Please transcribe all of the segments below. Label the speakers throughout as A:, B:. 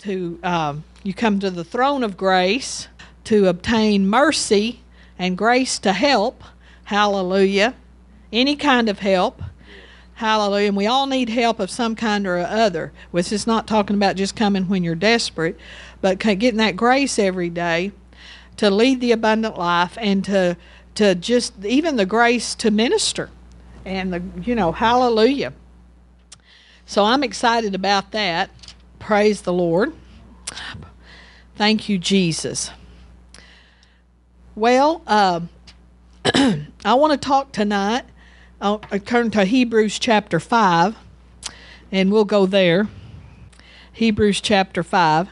A: to um, you come to the throne of grace to obtain mercy and grace to help. Hallelujah. Any kind of help. Hallelujah. And we all need help of some kind or other. Which is not talking about just coming when you're desperate, but getting that grace every day to lead the abundant life and to to just even the grace to minister and the you know hallelujah so i'm excited about that praise the lord. Thank you jesus. Well uh, i want to talk tonight i'll turn to hebrews chapter 5 and we'll go there. Hebrews chapter 5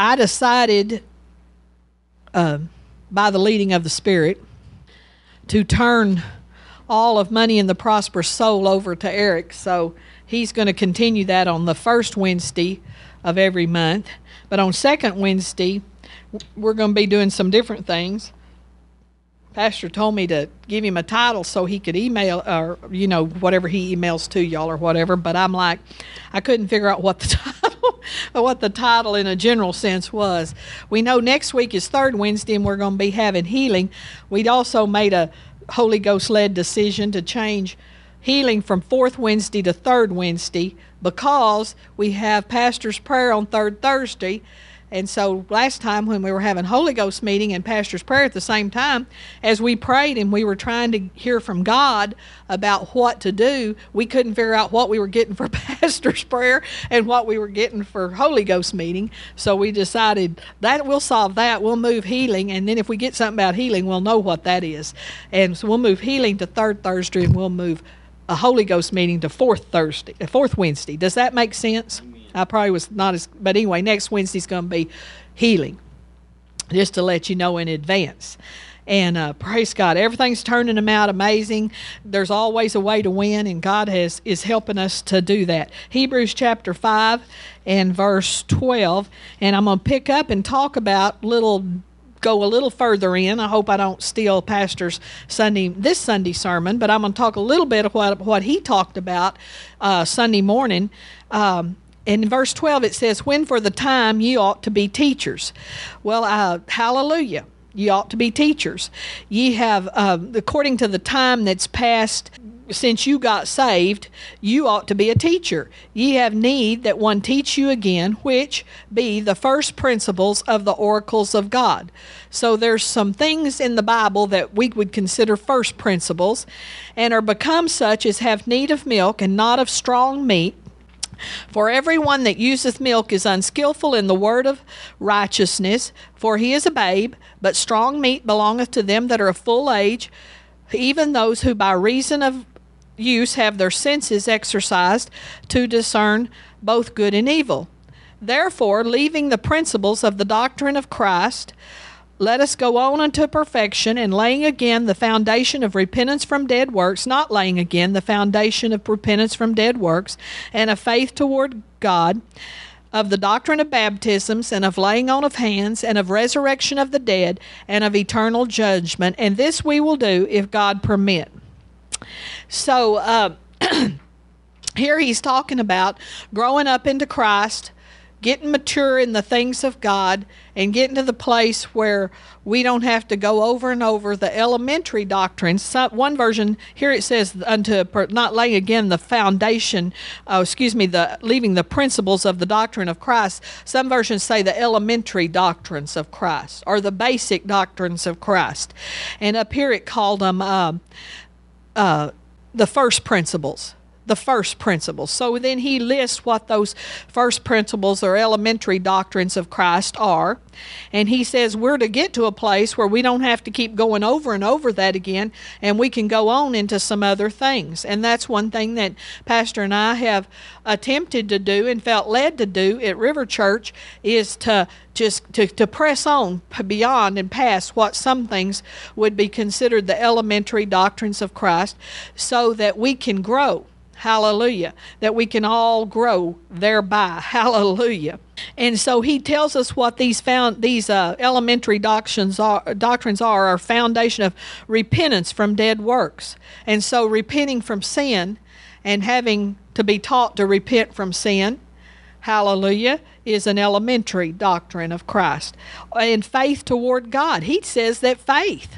A: i decided uh, by the leading of the spirit to turn all of Money in the Prosperous Soul over to Eric. So he's going to continue that on the first Wednesday of every month. But on second Wednesday, we're going to be doing some different things. Pastor told me to give him a title so he could email or you know whatever he emails to y'all or whatever. But I'm like, I couldn't figure out what the title, what the title in a general sense was. We know next week is third Wednesday and we're going to be having healing. We'd also made a Holy Ghost led decision to change healing from fourth Wednesday to third Wednesday because we have pastor's prayer on third Thursday and so last time when we were having Holy Ghost meeting and pastor's prayer at the same time, as we prayed and we were trying to hear from God about what to do, we couldn't figure out what we were getting for pastor's prayer and what we were getting for Holy Ghost meeting. So we decided that we'll solve that. We'll move healing, and then if we get something about healing, we'll know what that is. And so we'll move healing to third Thursday, and we'll move a Holy Ghost meeting to fourth Thursday, fourth Wednesday. Does that make sense? I probably was not as, but anyway, next Wednesday's going to be healing, just to let you know in advance. And uh, praise God, everything's turning them out amazing. There's always a way to win, and God has is helping us to do that. Hebrews chapter five and verse twelve, and I'm going to pick up and talk about little go a little further in. I hope I don't steal Pastor's Sunday this Sunday sermon, but I'm going to talk a little bit of what what he talked about uh, Sunday morning. Um, in verse 12 it says, When for the time ye ought to be teachers. Well, uh, hallelujah. Ye ought to be teachers. Ye have, uh, according to the time that's passed since you got saved, you ought to be a teacher. Ye have need that one teach you again, which be the first principles of the oracles of God. So there's some things in the Bible that we would consider first principles, and are become such as have need of milk and not of strong meat for everyone that useth milk is unskillful in the word of righteousness, for he is a babe, but strong meat belongeth to them that are of full age, even those who by reason of use have their senses exercised to discern both good and evil. Therefore, leaving the principles of the doctrine of Christ, let us go on unto perfection and laying again the foundation of repentance from dead works, not laying again the foundation of repentance from dead works, and of faith toward God, of the doctrine of baptisms, and of laying on of hands, and of resurrection of the dead, and of eternal judgment. And this we will do if God permit. So, uh, here he's talking about growing up into Christ getting mature in the things of God and getting to the place where we don't have to go over and over the elementary doctrines. One version here it says unto not laying again the foundation, uh, excuse me, the leaving the principles of the doctrine of Christ. Some versions say the elementary doctrines of Christ or the basic doctrines of Christ, and up here it called them uh, uh, the first principles the first principles. So then he lists what those first principles or elementary doctrines of Christ are. And he says we're to get to a place where we don't have to keep going over and over that again and we can go on into some other things. And that's one thing that Pastor and I have attempted to do and felt led to do at River Church is to just to, to press on beyond and past what some things would be considered the elementary doctrines of Christ so that we can grow Hallelujah. That we can all grow thereby. Hallelujah. And so he tells us what these found these uh, elementary doctrines are doctrines are our foundation of repentance from dead works. And so repenting from sin and having to be taught to repent from sin, hallelujah, is an elementary doctrine of Christ. And faith toward God. He says that faith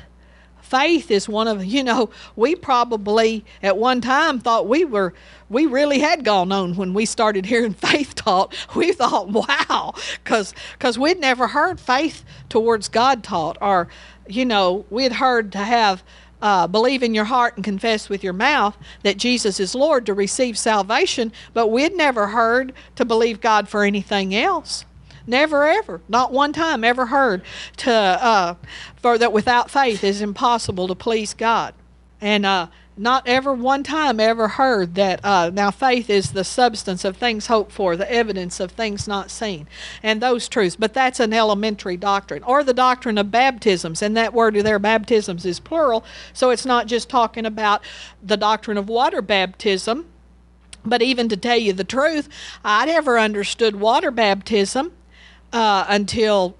A: faith is one of you know we probably at one time thought we were we really had gone on when we started hearing faith taught we thought wow because because we'd never heard faith towards god taught or you know we'd heard to have uh, believe in your heart and confess with your mouth that Jesus is Lord to receive salvation, but we'd never heard to believe God for anything else. Never ever, not one time ever heard to uh, for that without faith is impossible to please God, and uh, not ever one time ever heard that. Uh, now faith is the substance of things hoped for, the evidence of things not seen, and those truths. But that's an elementary doctrine, or the doctrine of baptisms, and that word there, baptisms, is plural, so it's not just talking about the doctrine of water baptism. But even to tell you the truth, I'd never understood water baptism uh, until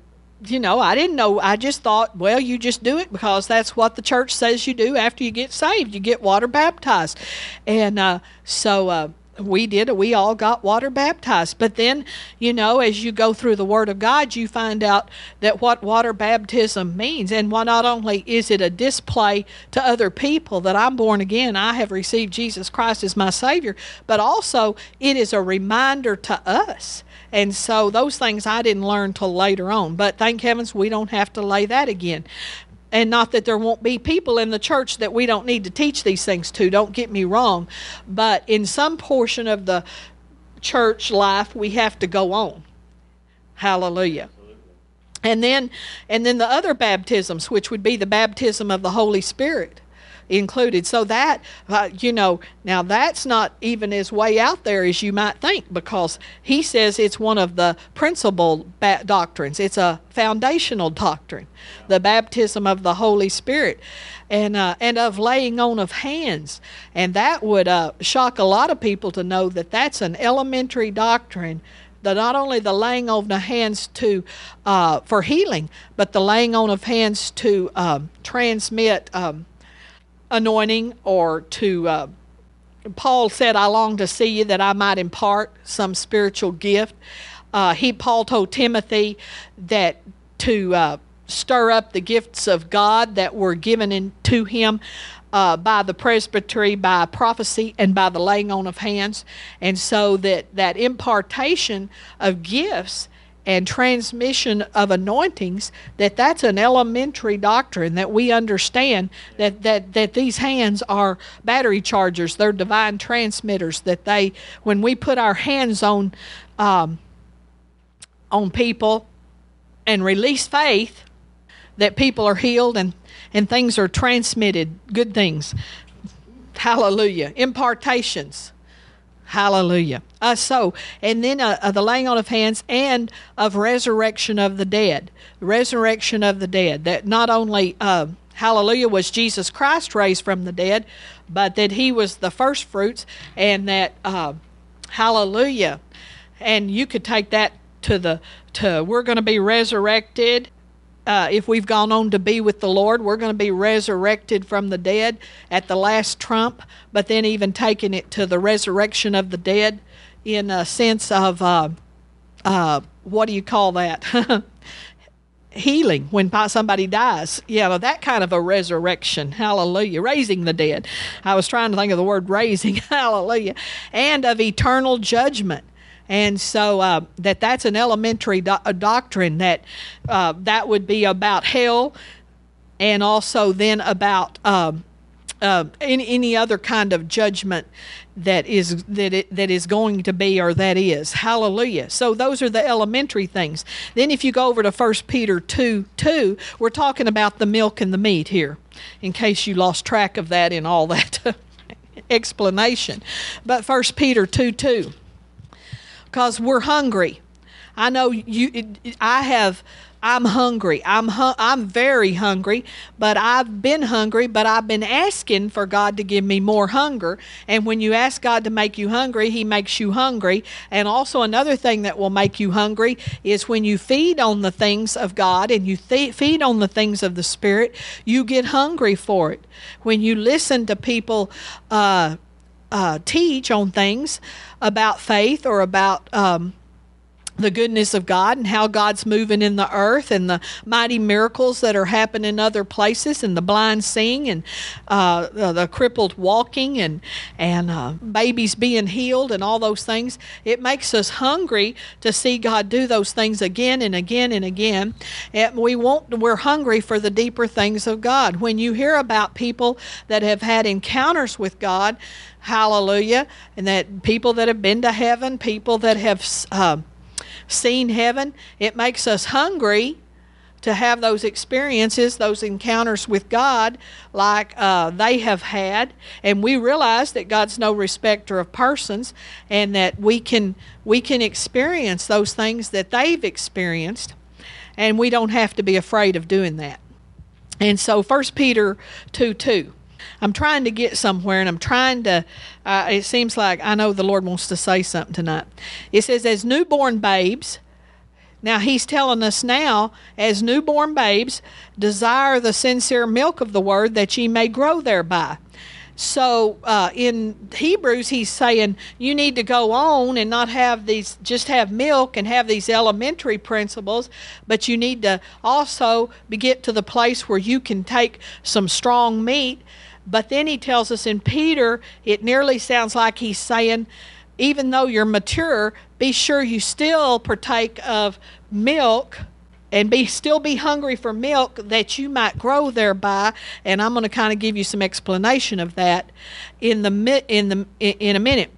A: you know, I didn't know. I just thought, well, you just do it because that's what the church says you do after you get saved. You get water baptized. And uh, so uh, we did. We all got water baptized. But then, you know, as you go through the Word of God, you find out that what water baptism means. And why not only is it a display to other people that I'm born again, I have received Jesus Christ as my Savior, but also it is a reminder to us and so those things I didn't learn till later on. But thank heavens we don't have to lay that again. And not that there won't be people in the church that we don't need to teach these things to, don't get me wrong. But in some portion of the church life, we have to go on. Hallelujah. And then and then the other baptisms, which would be the baptism of the Holy Spirit included. So that, uh, you know, now that's not even as way out there as you might think because he says it's one of the principal ba- doctrines. It's a foundational doctrine, the baptism of the Holy Spirit. And, uh, and of laying on of hands. And that would uh, shock a lot of people to know that that's an elementary doctrine the not only the laying on of hands to uh, for healing, but the laying on of hands to um, transmit um, anointing or to uh, Paul said, I long to see you that I might impart some spiritual gift. Uh, he Paul told Timothy that to uh, stir up the gifts of God that were given in, to him uh, by the presbytery, by prophecy, and by the laying on of hands, and so that that impartation of gifts and transmission of anointings that that's an elementary doctrine that we understand that that that these hands are battery chargers. They're divine transmitters that they when we put our hands on um, on people and release faith that people are healed and and things are transmitted. Good things. Hallelujah. Impartations Hallelujah. Uh, so, and then uh, uh, the laying on of hands and of resurrection of the dead. Resurrection of the dead. That not only, uh, hallelujah, was Jesus Christ raised from the dead, but that he was the first fruits and that, uh, hallelujah. And you could take that to the, to we're going to be resurrected uh, if we've gone on to be with the Lord, we're going to be resurrected from the dead at the last trump, but then even taking it to the resurrection of the dead in a sense of uh, uh, what do you call that? Healing when somebody dies. Yeah, that kind of a resurrection. Hallelujah. Raising the dead. I was trying to think of the word raising. Hallelujah. And of eternal judgment and so uh, that that's an elementary do- doctrine that uh, that would be about hell, and also then about um, uh, any, any other kind of judgment that is that it, that is going to be or that is. Hallelujah. So those are the elementary things. Then if you go over to 1 peter 2 2 we're talking about the milk and the meat here in case you lost track of that in all that explanation. But 1 peter 2 2 because we're hungry. I know you. I have. I'm hungry. I'm hu- I'm very hungry, but I've been hungry, but I've been asking for God to give me more hunger. And when you ask God to make you hungry, he makes you hungry. And also another thing that will make you hungry is when you feed on the things of God and you th- feed on the things of the Spirit, you get hungry for it. When you listen to people uh, uh, teach on things about faith or about um, the goodness of God and how God's moving in the earth and the mighty miracles that are happening in other places and the blind seeing and uh, the, crippled walking and and uh, babies being healed and all those things. It makes us hungry to see God do those things again and again and again. And we want we're hungry for the deeper things of God. When you hear about people that have had encounters with God, hallelujah, and that people that have been to heaven, people that have uh, seen heaven. It makes us hungry to have those experiences, those encounters with God, like uh, they have had, and we realize that God's no respecter of persons, and that we can we can experience those things that they've experienced, and we don't have to be afraid of doing that. And so, First Peter two two. I'm trying to get somewhere and I'm trying to, uh, it seems like I know the Lord wants to say something tonight. It says, as newborn babes, now he's telling us now, as newborn babes, desire the sincere milk of the word that ye may grow thereby. So uh, in Hebrews, he's saying you need to go on and not have these, just have milk and have these elementary principles, but you need to also get to the place where you can take some strong meat but then he tells us in Peter, it nearly sounds like he's saying, even though you're mature, be sure you still partake of milk and be still be hungry for milk that you might grow thereby. And i'm going to kind of give you some explanation of that in the in the in a minute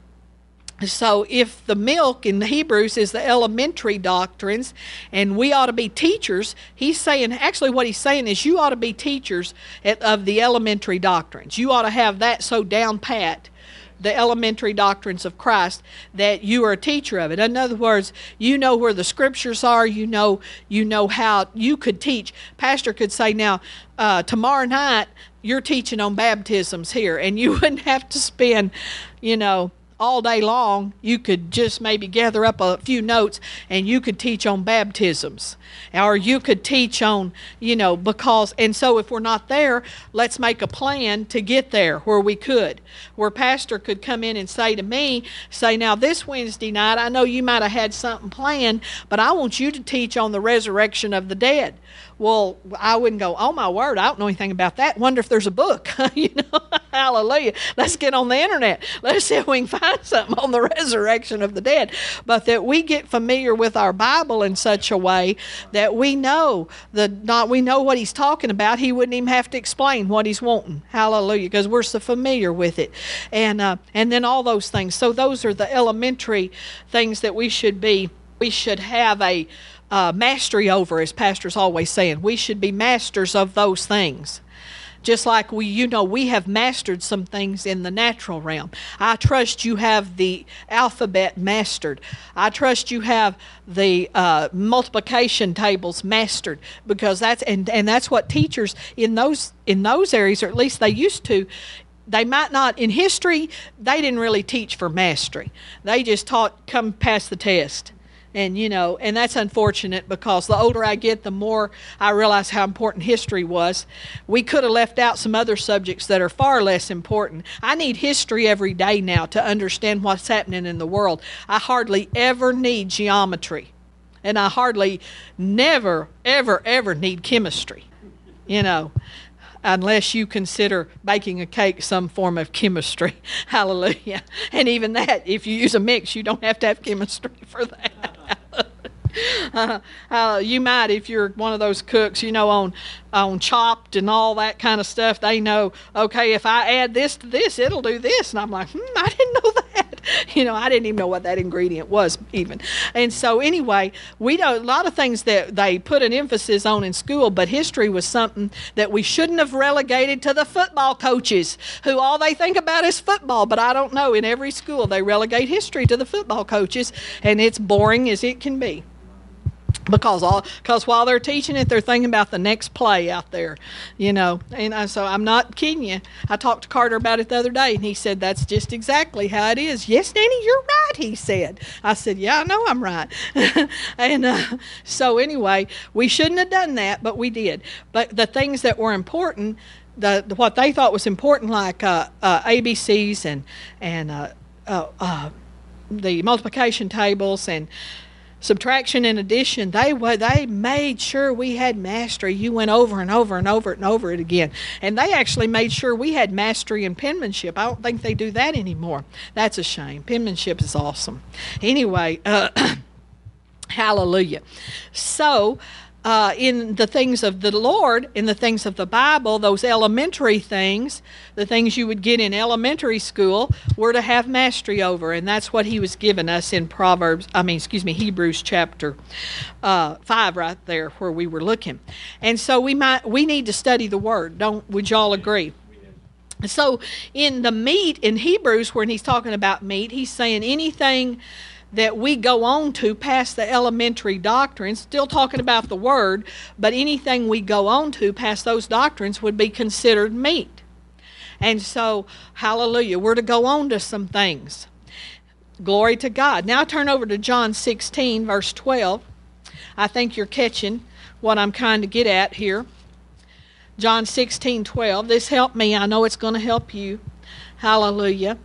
A: so, if the milk in Hebrews is the elementary doctrines, and we ought to be teachers, he's saying, actually, what he's saying is you ought to be teachers of the elementary doctrines. You ought to have that so down pat, the elementary doctrines of Christ, that you are a teacher of it. In other words, you know where the scriptures are. You know, you know how you could teach. Pastor could say, now, uh, tomorrow night, you're teaching on baptisms here, and you wouldn't have to spend, you know, all day long, you could just maybe gather up a few notes and you could teach on baptisms. Or you could teach on, you know, because, and so if we're not there, let's make a plan to get there where we could. Where Pastor could come in and say to me, say, now this Wednesday night, I know you might have had something planned, but I want you to teach on the resurrection of the dead. Well, I wouldn't go, oh my word, I don't know anything about that. Wonder if there's a book. you know, hallelujah. Let's get on the internet. Let's see if we can find something on the resurrection of the dead. But that we get familiar with our Bible in such a way that we know the not we know what he's talking about. He wouldn't even have to explain what he's wanting. Hallelujah, because we're so familiar with it, and uh, and then all those things. So those are the elementary things that we should be. We should have a uh, mastery over, as pastors always saying. We should be masters of those things. Just like we, you know, we have mastered some things in the natural realm. I trust you have the alphabet mastered. I trust you have the uh, multiplication tables mastered because that's and, and that's what teachers in those in those areas, or at least they used to, they might not in history they didn't really teach for mastery they just taught come pass the test and you know and that's unfortunate because the older i get the more i realize how important history was. We could have left out some other subjects that are far less important. I need history every day now to understand what's happening in the world. I hardly ever need geometry. And i hardly never ever ever need chemistry you know unless you consider baking a cake some form of chemistry. Hallelujah. And even that, if you use a mix, you don't have to have chemistry for that. Uh, uh, you might if you're one of those cooks, you know, on on chopped and all that kind of stuff. They know, okay, if I add this to this, it'll do this, and I'm like, hmm, I didn't know that. You know, I didn't even know what that ingredient was even. And so anyway, we know a lot of things that they put an emphasis on in school, but history was something that we shouldn't have relegated to the football coaches, who all they think about is football. But I don't know. In every school, they relegate history to the football coaches, and it's boring as it can be because all because while they're teaching it they're thinking about the next play out there you know? And I, so i'm not kidding you. I talked to carter about it the other day and he said that's just exactly how it is. Yes nanny you're right he said. I said yeah i know i'm right. And uh, so anyway we shouldn't have done that but we did. But the things that were important the, the what they thought was important like uh, uh, abcs and and uh, uh, uh, the multiplication tables and subtraction and addition they they made sure we had mastery. You went over and over and over and over it again. And they actually made sure we had mastery in penmanship. I don't think they do that anymore. That's a shame. Penmanship is awesome. Anyway uh, hallelujah. So uh, in the things of the Lord, in the things of the Bible, those elementary things, the things you would get in elementary school, we're to have mastery over, and that's what He was giving us in Proverbs. I mean, excuse me, Hebrews chapter uh, five, right there where we were looking. And so we might we need to study the Word. Don't would y'all agree? So in the meat in Hebrews, when he's talking about meat, he's saying anything that we go on to past the elementary doctrines, still talking about the Word, but anything we go on to past those doctrines would be considered meat. And so, hallelujah, we're to go on to some things. Glory to God. Now turn over to John 16, verse 12. I think you're catching what I'm trying to get at here. John 16, 12. This helped me. I know it's going to help you. Hallelujah.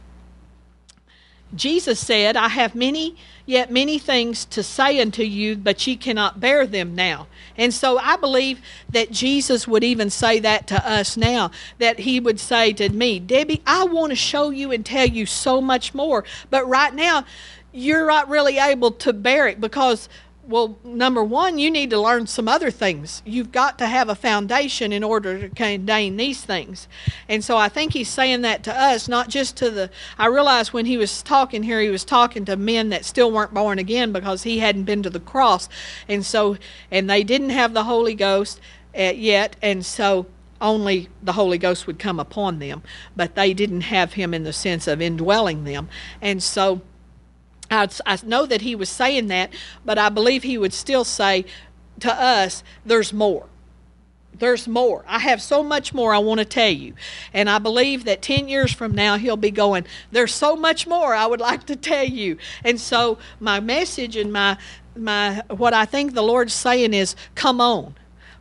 A: Jesus said, I have many, yet many things to say unto you, but ye cannot bear them now. And so I believe that Jesus would even say that to us now, that he would say to me, Debbie, I want to show you and tell you so much more. But right now, you're not really able to bear it because well, number one, you need to learn some other things. You've got to have a foundation in order to contain these things. And so I think he's saying that to us, not just to the. I realized when he was talking here, he was talking to men that still weren't born again because he hadn't been to the cross. And so, and they didn't have the Holy Ghost uh, yet. And so, only the Holy Ghost would come upon them, but they didn't have him in the sense of indwelling them. And so, I, I know that he was saying that, but I believe he would still say to us, there's more there's more. I have so much more I want to tell you. And I believe that 10 years from now, he'll be going, There's so much more I would like to tell you. And so, my message and my, my what I think the Lord's saying is, Come on.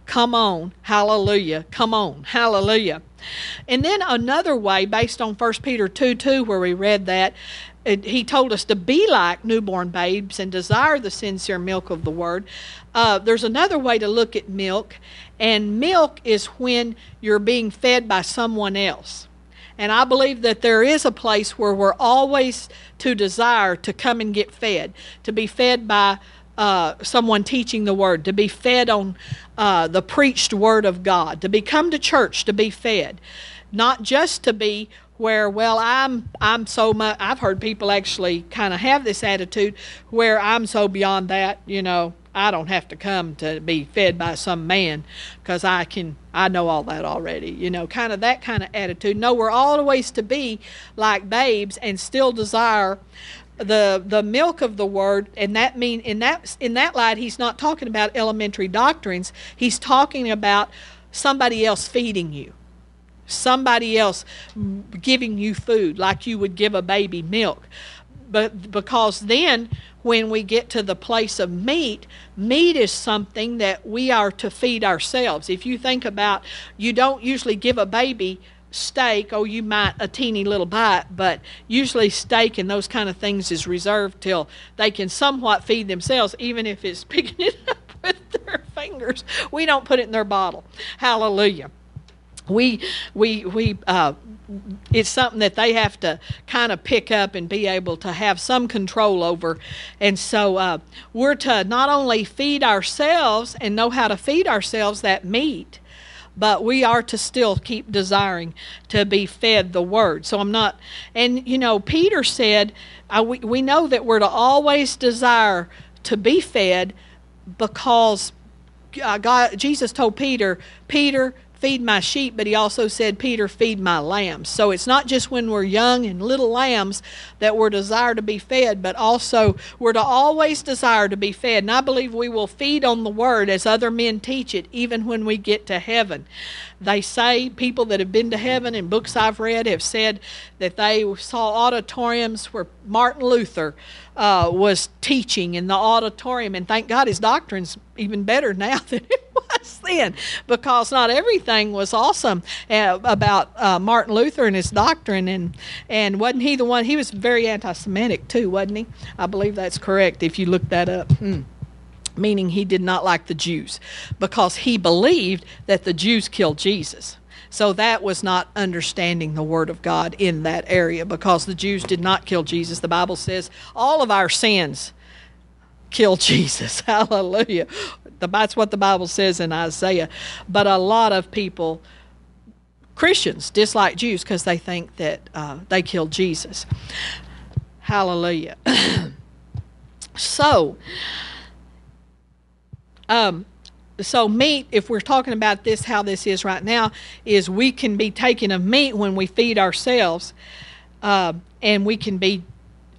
A: Come on. Hallelujah. Come on. Hallelujah. And then another way, based on 1 Peter 2 2, where we read that, he told us to be like newborn babes and desire the sincere milk of the word. Uh, there's another way to look at milk, and milk is when you're being fed by someone else. And I believe that there is a place where we're always to desire to come and get fed, to be fed by uh, someone teaching the word, to be fed on uh, the preached word of God, to be come to church to be fed, not just to be where well i'm i'm so much i've heard people actually kind of have this attitude where i'm so beyond that you know i don't have to come to be fed by some man because i can i know all that already you know kind of that kind of attitude. No we're always to be like babes and still desire the the milk of the word and that mean in that in that light he's not talking about elementary doctrines. He's talking about somebody else feeding you somebody else giving you food like you would give a baby milk. But because then when we get to the place of meat, meat is something that we are to feed ourselves. If you think about you don't usually give a baby steak, oh, you might a teeny little bite, but usually steak and those kind of things is reserved till they can somewhat feed themselves, even if it's picking it up with their fingers. We don't put it in their bottle. Hallelujah we we we uh, it's something that they have to kind of pick up and be able to have some control over. And so uh, we're to not only feed ourselves and know how to feed ourselves that meat but we are to still keep desiring to be fed the word. So i'm not and you know peter said uh, we, we know that we're to always desire to be fed because uh, God, Jesus told Peter, Peter, feed my sheep, but he also said, Peter, feed my lambs. So it's not just when we're young and little lambs that we're desire to be fed, but also we're to always desire to be fed. And I believe we will feed on the word as other men teach it, even when we get to heaven. They say, people that have been to heaven in books I've read have said that they saw auditoriums where Martin Luther uh, was teaching in the auditorium. And thank God his doctrine's even better now than it was then because not everything was awesome uh, about uh, Martin Luther and his doctrine. And, and wasn't he the one? He was very anti Semitic too, wasn't he? I believe that's correct if you look that up. Hmm meaning he did not like the Jews because he believed that the Jews killed Jesus. So that was not understanding the Word of God in that area because the Jews did not kill Jesus. The Bible says all of our sins kill Jesus. Hallelujah. That's what the Bible says in Isaiah. But a lot of people, Christians, dislike Jews because they think that uh, they killed Jesus. Hallelujah. so, um, so meat, if we're talking about this, how this is right now, is we can be taking of meat when we feed ourselves, uh, and we can be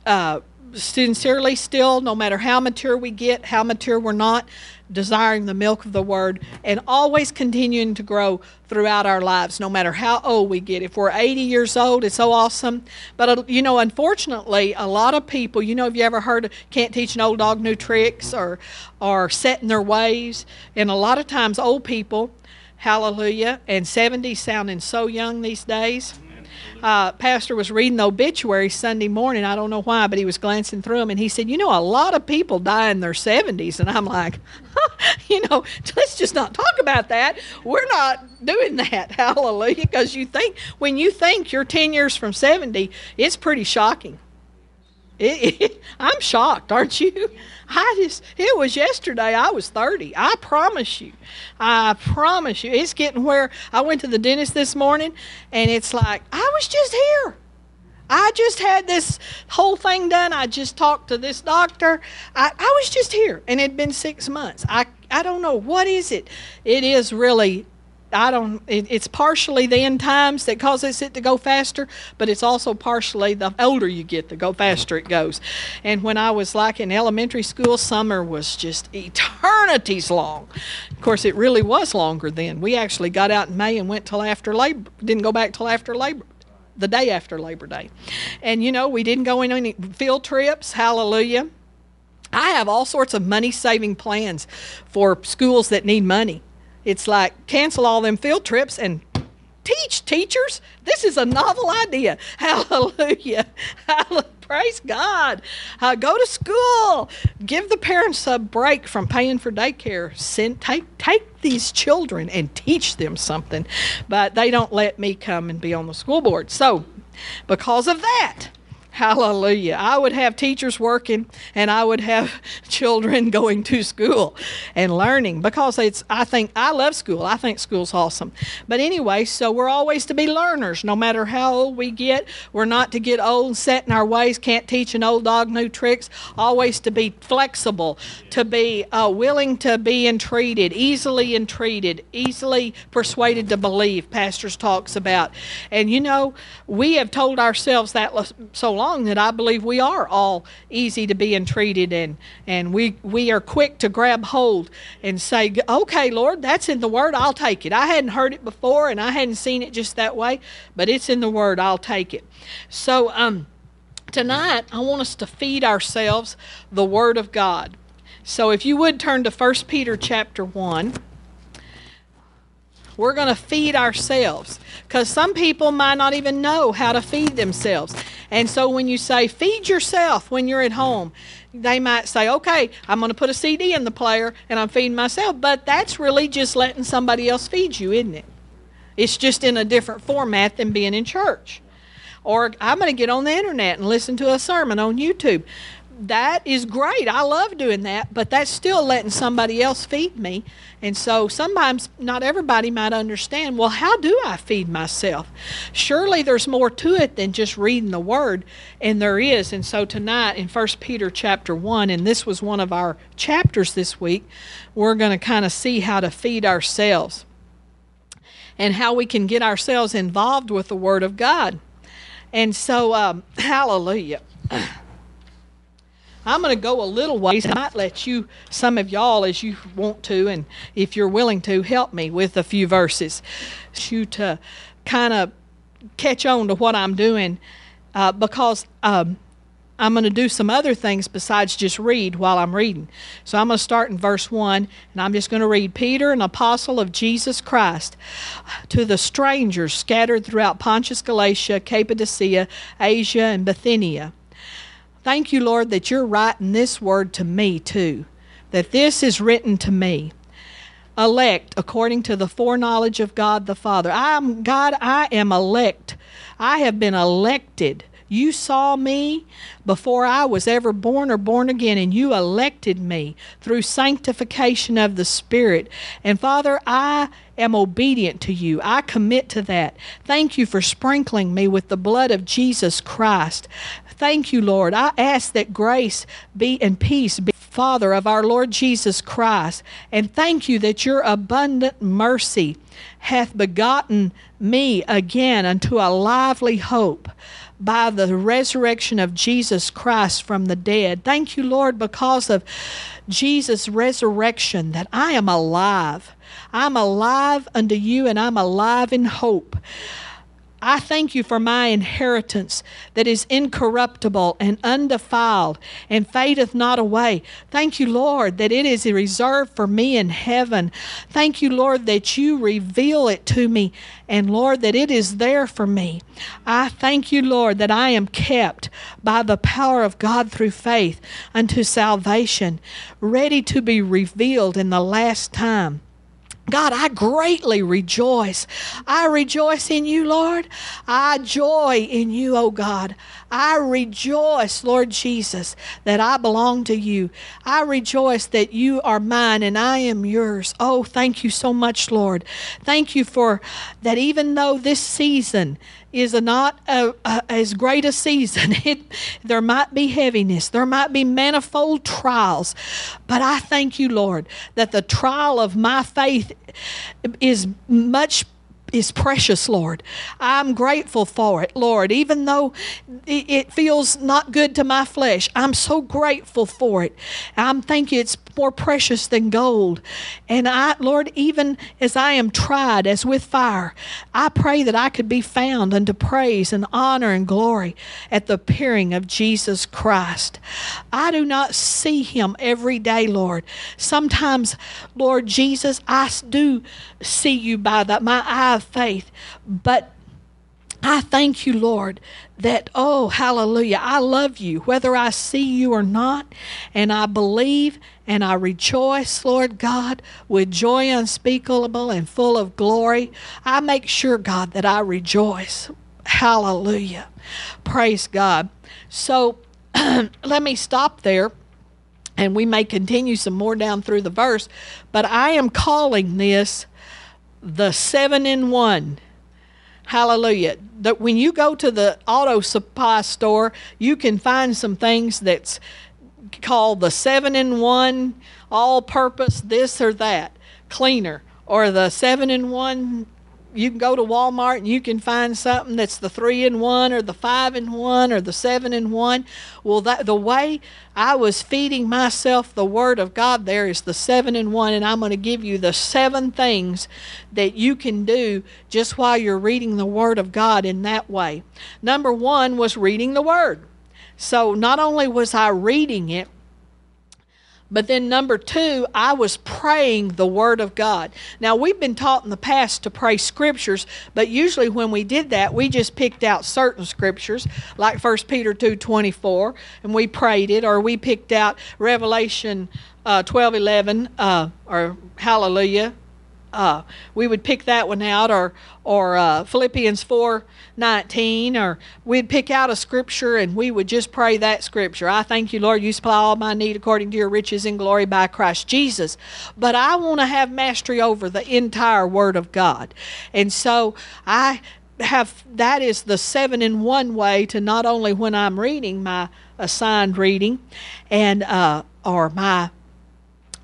A: uh, sincerely still, no matter how mature we get, how mature we're not, desiring the milk of the word, and always continuing to grow throughout our lives, no matter how old we get. If we're 80 years old, it's so awesome. But, uh, you know, unfortunately, a lot of people, you know, have you ever heard of can't teach an old dog new tricks or, or set in their ways? And a lot of times, old people, hallelujah, and 70 sounding so young these days uh, pastor was reading the obituary Sunday morning. I don't know why, but he was glancing through them, and he said, "You know, a lot of people die in their 70s." And I'm like, you know, let's just not talk about that. We're not doing that. Hallelujah, because you think when you think you're 10 years from 70, it's pretty shocking. It, it, I'm shocked, aren't you? I just, it was yesterday. I was 30. I promise you. I promise you. It's getting where I went to the dentist this morning and it's like, I was just here. I just had this whole thing done. I just talked to this doctor. I, I was just here and it had been six months. I, I don't know. What is it? It is really I don't, it, it's partially the end times that causes it to go faster, but it's also partially the older you get, the go faster it goes. And when I was like in elementary school, summer was just eternities long. Of course, it really was longer then. We actually got out in May and went till after Labor, didn't go back till after Labor the day after Labor Day. And you know, we didn't go on any field trips, hallelujah. I have all sorts of money saving plans for schools that need money. It's like cancel all them field trips and teach teachers. This is a novel idea. Hallelujah. Hallelujah. Praise God. Uh, go to school. Give the parents a break from paying for daycare. Send, take, take these children and teach them something. But they don't let me come and be on the school board. So, because of that, Hallelujah. I would have teachers working and I would have children going to school and learning because it's I think I love school. I think school's awesome. But anyway, so we're always to be learners no matter how old we get. We're not to get old set in our ways, can't teach an old dog new tricks. Always to be flexible, to be uh, willing to be entreated, easily entreated, easily persuaded to believe, Pastors talks about. And you know, we have told ourselves that so long that I believe we are all easy to be entreated and and we we are quick to grab hold and say, "Okay, Lord, that's in the word. I'll take it." I hadn't heard it before and I hadn't seen it just that way, but it's in the word. I'll take it. So um tonight I want us to feed ourselves the word of God. So if you would turn to 1 Peter chapter 1, we're going to feed ourselves because some people might not even know how to feed themselves. And so when you say feed yourself when you're at home, they might say, okay, I'm going to put a CD in the player and I'm feeding myself. But that's really just letting somebody else feed you, isn't it? It's just in a different format than being in church. Or I'm going to get on the internet and listen to a sermon on YouTube that is great. I love doing that, but that's still letting somebody else feed me. And so sometimes not everybody might understand, well, how do I feed myself? Surely there's more to it than just reading the word, and there is. And so tonight in 1 Peter chapter 1, and this was one of our chapters this week, we're going to kind of see how to feed ourselves and how we can get ourselves involved with the word of God. And so, um, hallelujah. I'm going to go a little ways. I might let you, some of y'all, as you want to, and if you're willing to, help me with a few verses. You to kind of catch on to what I'm doing uh, because um, I'm going to do some other things besides just read while I'm reading. So I'm going to start in verse 1, and I'm just going to read Peter, an apostle of Jesus Christ, to the strangers scattered throughout Pontus, Galatia, Cappadocia, Asia, and Bithynia. Thank you, Lord, that you're writing this word to me too, that this is written to me elect according to the foreknowledge of God the Father. I am God, I am elect. I have been elected. You saw me before I was ever born or born again, and you elected me through sanctification of the Spirit. And Father, I am obedient to you. I commit to that. Thank you for sprinkling me with the blood of Jesus Christ. Thank you, Lord. I ask that grace be and peace be Father of our Lord Jesus Christ. And thank you that your abundant mercy hath begotten me again unto a lively hope by the resurrection of Jesus Christ from the dead. Thank you, Lord, because of Jesus' resurrection, that I am alive. I'm alive unto you, and I'm alive in hope. I thank you for my inheritance that is incorruptible and undefiled and fadeth not away. Thank you, Lord, that it is reserved for me in heaven. Thank you, Lord, that you reveal it to me, and Lord, that it is there for me. I thank you, Lord, that I am kept by the power of God through faith unto salvation, ready to be revealed in the last time. God, I greatly rejoice. I rejoice in you, Lord. I joy in you, oh God. I rejoice, Lord Jesus, that I belong to you. I rejoice that you are mine and I am yours. Oh, thank you so much, Lord. Thank you for that, even though this season is a not a, a, as great a season. It, there might be heaviness, there might be manifold trials, but I thank you, Lord, that the trial of my faith is much is precious, Lord. I'm grateful for it, Lord. Even though it feels not good to my flesh, I'm so grateful for it. I'm thinking it's more precious than gold. And I, Lord, even as I am tried as with fire, I pray that I could be found unto praise and honor and glory at the appearing of Jesus Christ. I do not see him every day, Lord. Sometimes, Lord Jesus, I do see you by that my eye of faith, but I thank you, Lord, that, oh, hallelujah, I love you, whether I see you or not, and I believe and I rejoice, Lord God, with joy unspeakable and full of glory. I make sure, God, that I rejoice. Hallelujah. Praise God. So let me stop there and we may continue some more down through the verse, but I am calling this the seven in one. Hallelujah. That when you go to the auto supply store, you can find some things that's called the seven in one, all purpose, this or that, cleaner, or the seven in one you can go to Walmart and you can find something that's the three in one or the five in one or the seven in one. Well, that the way I was feeding myself the Word of God there is the seven in one, and I'm going to give you the seven things that you can do just while you're reading the Word of God in that way. Number one was reading the Word. So not only was I reading it, but then, number two, I was praying the Word of God. Now, we've been taught in the past to pray scriptures, but usually when we did that, we just picked out certain scriptures, like 1 Peter 2 24, and we prayed it, or we picked out Revelation uh, 12 11, uh, or Hallelujah, uh, we would pick that one out, or or uh, Philippians four nineteen, or we'd pick out a scripture and we would just pray that scripture. I thank you, Lord, you supply all my need according to your riches in glory by Christ Jesus. But I want to have mastery over the entire Word of God, and so I have that is the seven in one way to not only when I'm reading my assigned reading, and uh, or my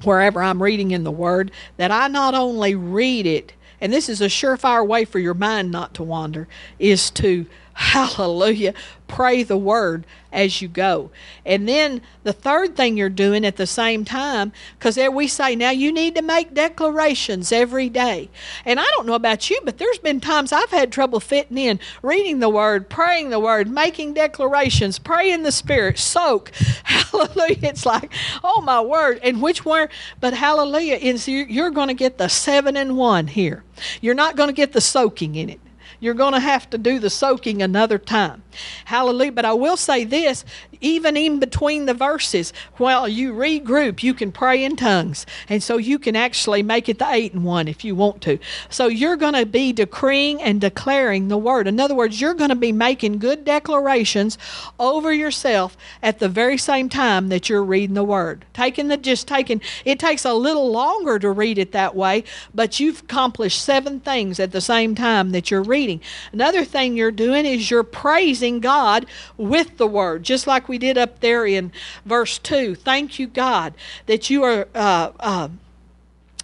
A: wherever I'm reading in the Word, that I not only read it, and this is a surefire way for your mind not to wander, is to Hallelujah. Pray the word as you go. And then the third thing you're doing at the same time, because we say now you need to make declarations every day. And I don't know about you, but there's been times I've had trouble fitting in reading the word, praying the word, making declarations, praying the spirit, soak. Hallelujah. It's like, oh my word. And which word? But hallelujah. Is you're going to get the seven and one here. You're not going to get the soaking in it. You're going to have to do the soaking another time. Hallelujah. But I will say this even in between the verses, while you regroup, you can pray in tongues. And so you can actually make it the eight and one if you want to. So you're going to be decreeing and declaring the word. In other words, you're going to be making good declarations over yourself at the very same time that you're reading the word. Taking the just taking it takes a little longer to read it that way, but you've accomplished seven things at the same time that you're reading. Another thing you're doing is you're praising God with the word, just like we did up there in verse 2. Thank you, God, that you are uh, uh,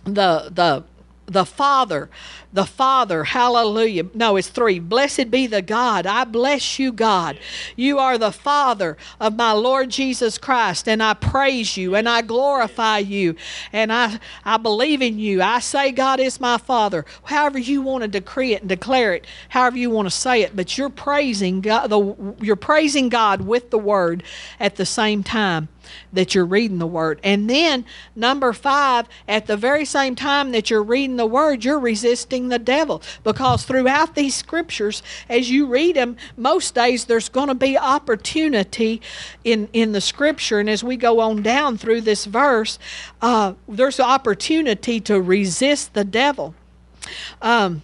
A: the, the the Father, the Father, hallelujah. No, it's three. Blessed be the God. I bless you, God. You are the Father of my Lord Jesus Christ, and I praise you and I glorify you and I, I believe in you. I say God is my Father. However you want to decree it and declare it, however you want to say it, but you're praising God, the, you're praising God with the word at the same time that you're reading the Word. And then, number five, at the very same time that you're reading the Word, you're resisting the devil. Because throughout these scriptures, as you read them, most days there's going to be opportunity in, in the Scripture. And as we go on down through this verse, uh, there's opportunity to resist the devil. Um,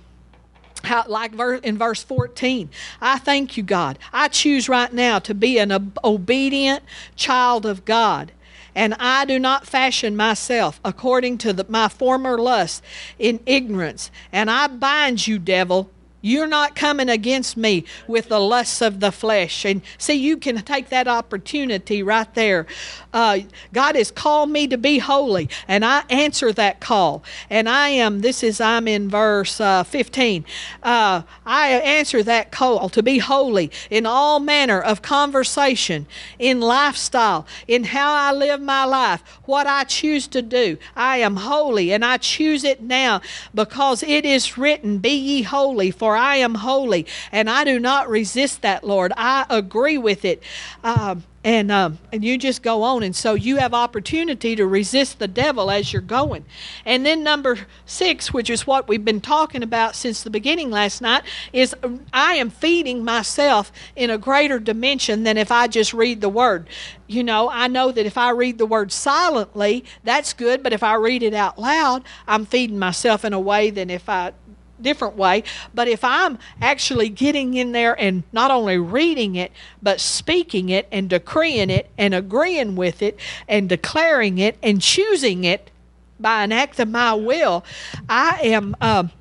A: how, like in verse 14, I thank you, God. I choose right now to be an ob- obedient child of God. And I do not fashion myself according to the, my former lust in ignorance. And I bind you, devil, you're not coming against me with the lusts of the flesh. And see, you can take that opportunity right there. Uh, God has called me to be holy, and I answer that call. And I am, this is, I'm in verse uh, 15. Uh, I answer that call to be holy in all manner of conversation, in lifestyle, in how I live my life, what I choose to do. I am holy, and I choose it now because it is written, Be ye holy, for I am holy. And I do not resist that, Lord. I agree with it. Um, and um, and you just go on and so you have opportunity to resist the devil as you're going and then number six which is what we've been talking about since the beginning last night is um, i am feeding myself in a greater dimension than if i just read the word you know i know that if i read the word silently that's good but if i read it out loud i'm feeding myself in a way than if i different way. But if I'm actually getting in there and not only reading it, but speaking it and decreeing it and agreeing with it and declaring it and choosing it by an act of my will, I am um,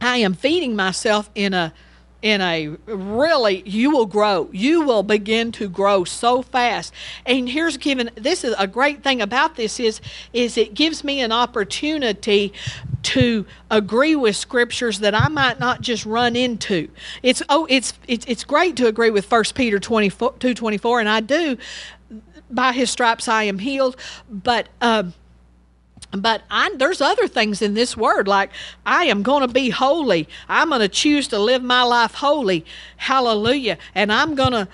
A: I am feeding myself in a in a really you will grow. You will begin to grow so fast. And here's given this is a great thing about this is is it gives me an opportunity to agree with scriptures that I might not just run into. It's oh it's it's, it's great to agree with First Peter 24 224 and I do. By his stripes I am healed. But um but I, there's other things in this word like i am going to be holy i'm going to choose to live my life holy hallelujah and i'm going to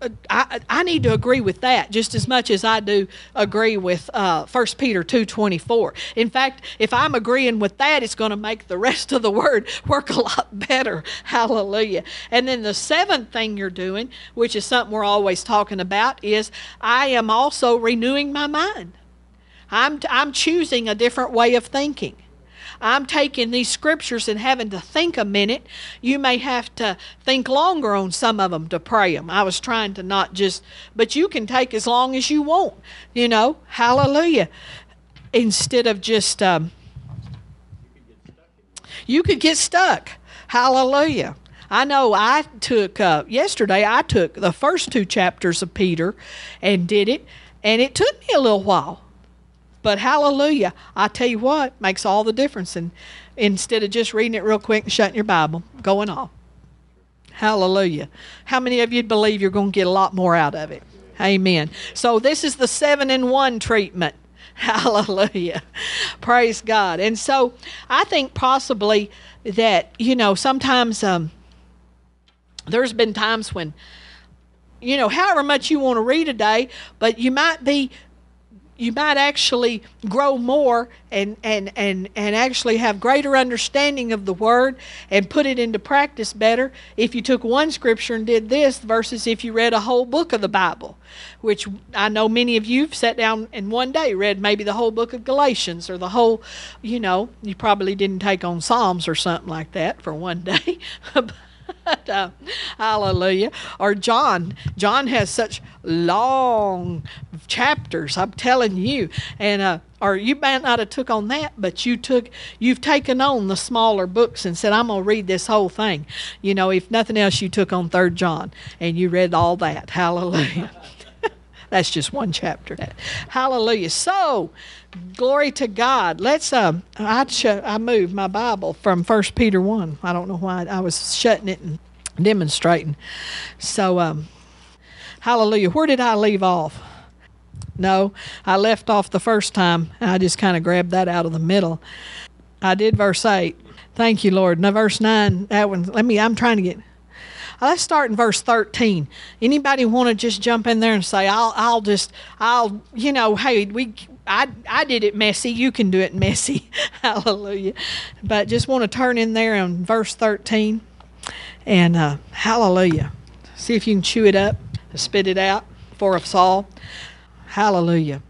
A: uh, I, I need to agree with that just as much as I do agree with uh, 1 Peter 2.24. In fact, if I'm agreeing with that, it's going to make the rest of the word work a lot better. Hallelujah. And then the seventh thing you're doing, which is something we're always talking about, is I am also renewing my mind. I'm, I'm choosing a different way of thinking. I'm taking these scriptures and having to think a minute. You may have to think longer on some of them to pray them. I was trying to not just, but you can take as long as you want, you know, hallelujah. Instead of just, um, you could get stuck. Hallelujah. I know I took, uh, yesterday, I took the first two chapters of Peter and did it, and it took me a little while. But hallelujah, I tell you what, makes all the difference. And instead of just reading it real quick and shutting your Bible, going off. Hallelujah. How many of you believe you're going to get a lot more out of it? Amen. So this is the seven in one treatment. Hallelujah. Praise God. And so I think possibly that, you know, sometimes um, there's been times when, you know, however much you want to read a day, but you might be you might actually grow more and, and, and, and actually have greater understanding of the word and put it into practice better if you took one scripture and did this versus if you read a whole book of the Bible, which I know many of you have sat down in one day, read maybe the whole book of Galatians or the whole, you know, you probably didn't take on Psalms or something like that for one day. uh, hallelujah. Or John. John has such long chapters. I'm telling you. And uh, or you might not have took on that, but you took you've taken on the smaller books and said, I'm gonna read this whole thing. You know, if nothing else, you took on Third John and you read all that. Hallelujah. That's just one chapter. Hallelujah. So, glory to God. Let's um I sh- I moved my Bible from First Peter 1. I don't know why I was shutting it and demonstrating. So um hallelujah. Where did I leave off? No, I left off the first time. I just kind of grabbed that out of the middle. I did verse 8. Thank you, Lord. Now verse 9, that one, let me I'm trying to get Let's start in verse 13. Anybody want to just jump in there and say, I'll, I'll just, I'll, you know, hey, we, I, I did it messy. You can do it messy. hallelujah. But just want to turn in there in verse 13 and uh, hallelujah. See if you can chew it up, spit it out for us all. Hallelujah.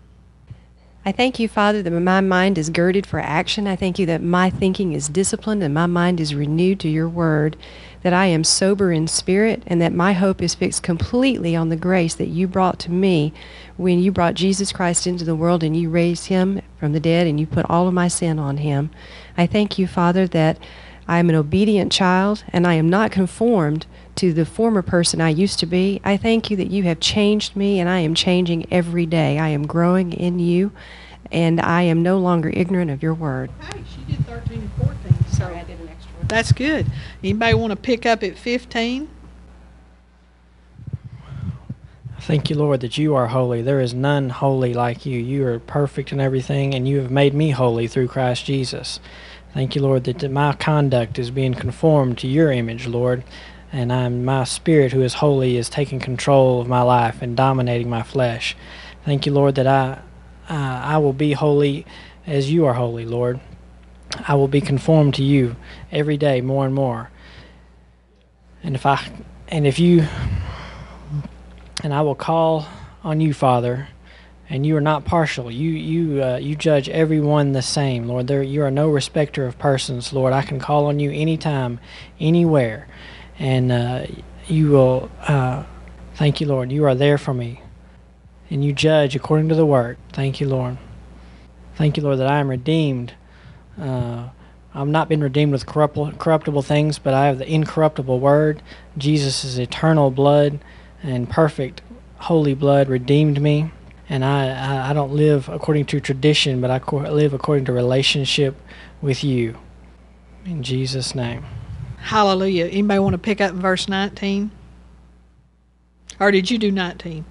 B: I thank you, Father, that my mind is girded for action. I thank you that my thinking is disciplined and my mind is renewed to your word, that I am sober in spirit, and that my hope is fixed completely on the grace that you brought to me when you brought Jesus Christ into the world and you raised him from the dead and you put all of my sin on him. I thank you, Father, that I am an obedient child and I am not conformed to the former person I used to be. I thank you that you have changed me and I am changing every day. I am growing in you and I am no longer ignorant of your word.
A: Hey, she did 13 and 14. So Sorry, I did an extra one. That's good. Anybody want to pick up at 15?
C: Thank you, Lord, that you are holy. There is none holy like you. You are perfect in everything, and you have made me holy through Christ Jesus. Thank you, Lord, that my conduct is being conformed to your image, Lord and I'm my spirit who is holy is taking control of my life and dominating my flesh. Thank you, Lord, that I uh, I will be holy as you are holy, Lord. I will be conformed to you every day more and more. And if I and if you and I will call on you, Father, and you are not partial. You you uh, you judge everyone the same, Lord. There you are no respecter of persons, Lord. I can call on you anytime, anywhere and uh, you will uh, thank you, Lord. You are there for me, and you judge according to the word. Thank you, Lord. Thank you, Lord, that I am redeemed. Uh, I've not been redeemed with corruptible, things, but I have the incorruptible word. Jesus' eternal blood and perfect holy blood redeemed me. And I, I, don't live according to tradition, but I live according to relationship with you. In Jesus' name.
A: Hallelujah. Anybody want to pick up verse 19? Or did you do 19?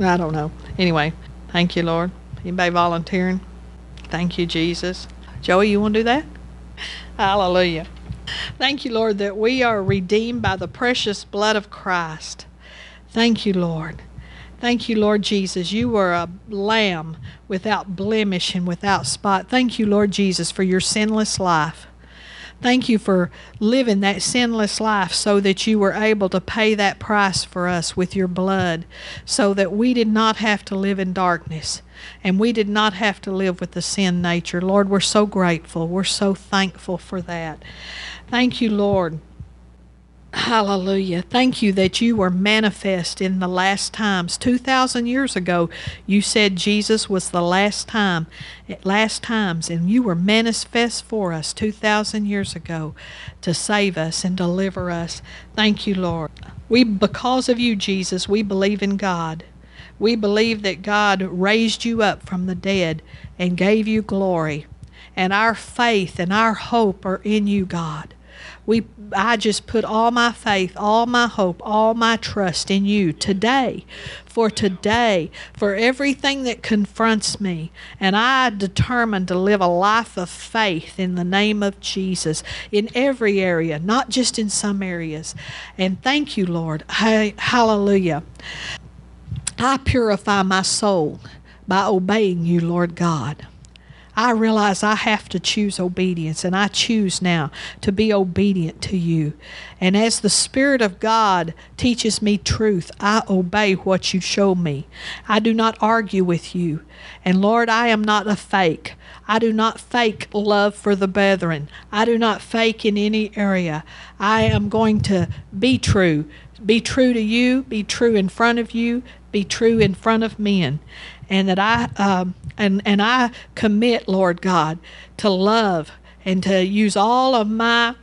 A: I don't know. Anyway, thank you, Lord. Anybody volunteering? Thank you, Jesus. Joey, you want to do that? Hallelujah. Thank you, Lord, that we are redeemed by the precious blood of Christ. Thank you, Lord. Thank you, Lord Jesus. You were a lamb without blemish and without spot. Thank you, Lord Jesus, for your sinless life. Thank you for living that sinless life so that you were able to pay that price for us with your blood, so that we did not have to live in darkness and we did not have to live with the sin nature. Lord, we're so grateful. We're so thankful for that. Thank you, Lord Hallelujah. Thank you that you were manifest in the last times. 2,000 years ago, you said Jesus was the last time, at last times, and you were manifest for us 2,000 years ago to save us and deliver us. Thank you, Lord. We, because of you, Jesus, we believe in God. We believe that God raised you up from the dead and gave you glory. And our faith and our hope are in you, God. We I just put all my faith, all my hope, all my trust in you today. For today, for everything that confronts me, and I determine to live a life of faith in the name of Jesus in every area, not just in some areas. And thank you, Lord. Hallelujah. I purify my soul by obeying you, Lord God. I realize I have to choose obedience, and I choose now to be obedient to you. And as the Spirit of God teaches me truth, I obey what you show me. I do not argue with you. And Lord, I am not a fake. I do not fake love for the brethren. I do not fake in any area. I am going to be true. Be true to you, be true in front of you, be true in front of men and that I um, and and I commit, Lord God, to love and to use all of my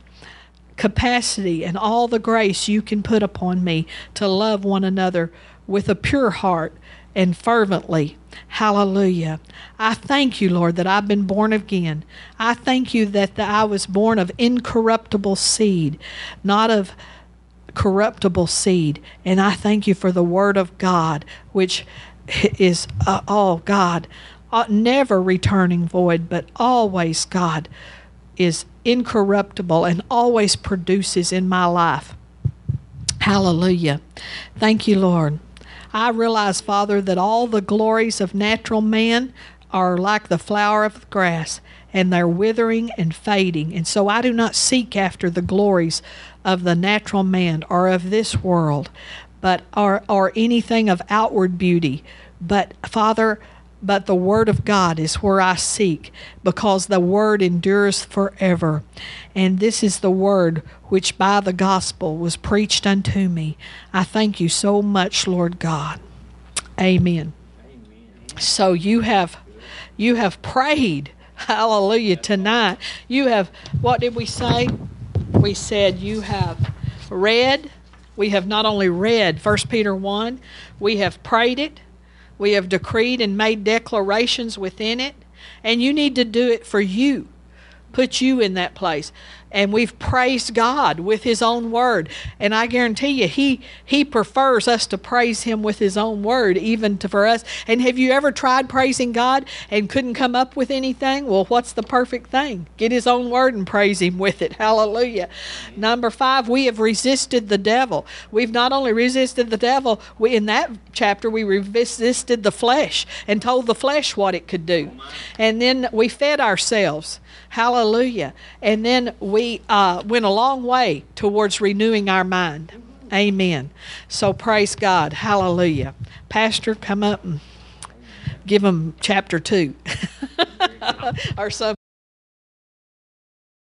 A: capacity and all the grace you can put upon me to love one another with a pure heart and fervently. Hallelujah. I thank you, Lord, that I've been born again. I thank you that the, I was born of incorruptible seed, not of corruptible seed. And I thank you for the Word of God, which is, uh, oh God, never returning void, but always, God, is incorruptible and always produces in my life. Hallelujah. Thank you, Lord. I realize, Father, that all the glories of natural man are like the flower of the grass, and they're withering and fading. And so I do not seek after the glories of the natural man or of this world, but or, or anything of outward beauty. But Father, but the Word of God is where I seek, because the Word endures forever. And this is the Word which by the gospel was preached unto me. I thank you so much, Lord God. Amen. Amen. So you have you have prayed. Hallelujah. Tonight. You have what did we say? We said you have read we have not only read 1 Peter 1, we have prayed it, we have decreed and made declarations within it, and you need to do it for you. Put you in that place and we've praised God with his own word. And I guarantee you, he he prefers us to praise him with his own word, even to, for us. And have you ever tried praising God and couldn't come up with anything? Well, what's the perfect thing? Get his own word and praise him with it. Hallelujah. Number five, we have resisted the devil. We've not only resisted the devil, we in that chapter we resisted the flesh and told the flesh what it could do. And then we fed ourselves. Hallelujah. And then we uh, went a long way towards renewing our mind. Amen. So praise God. Hallelujah. Pastor, come up and give them chapter two or something.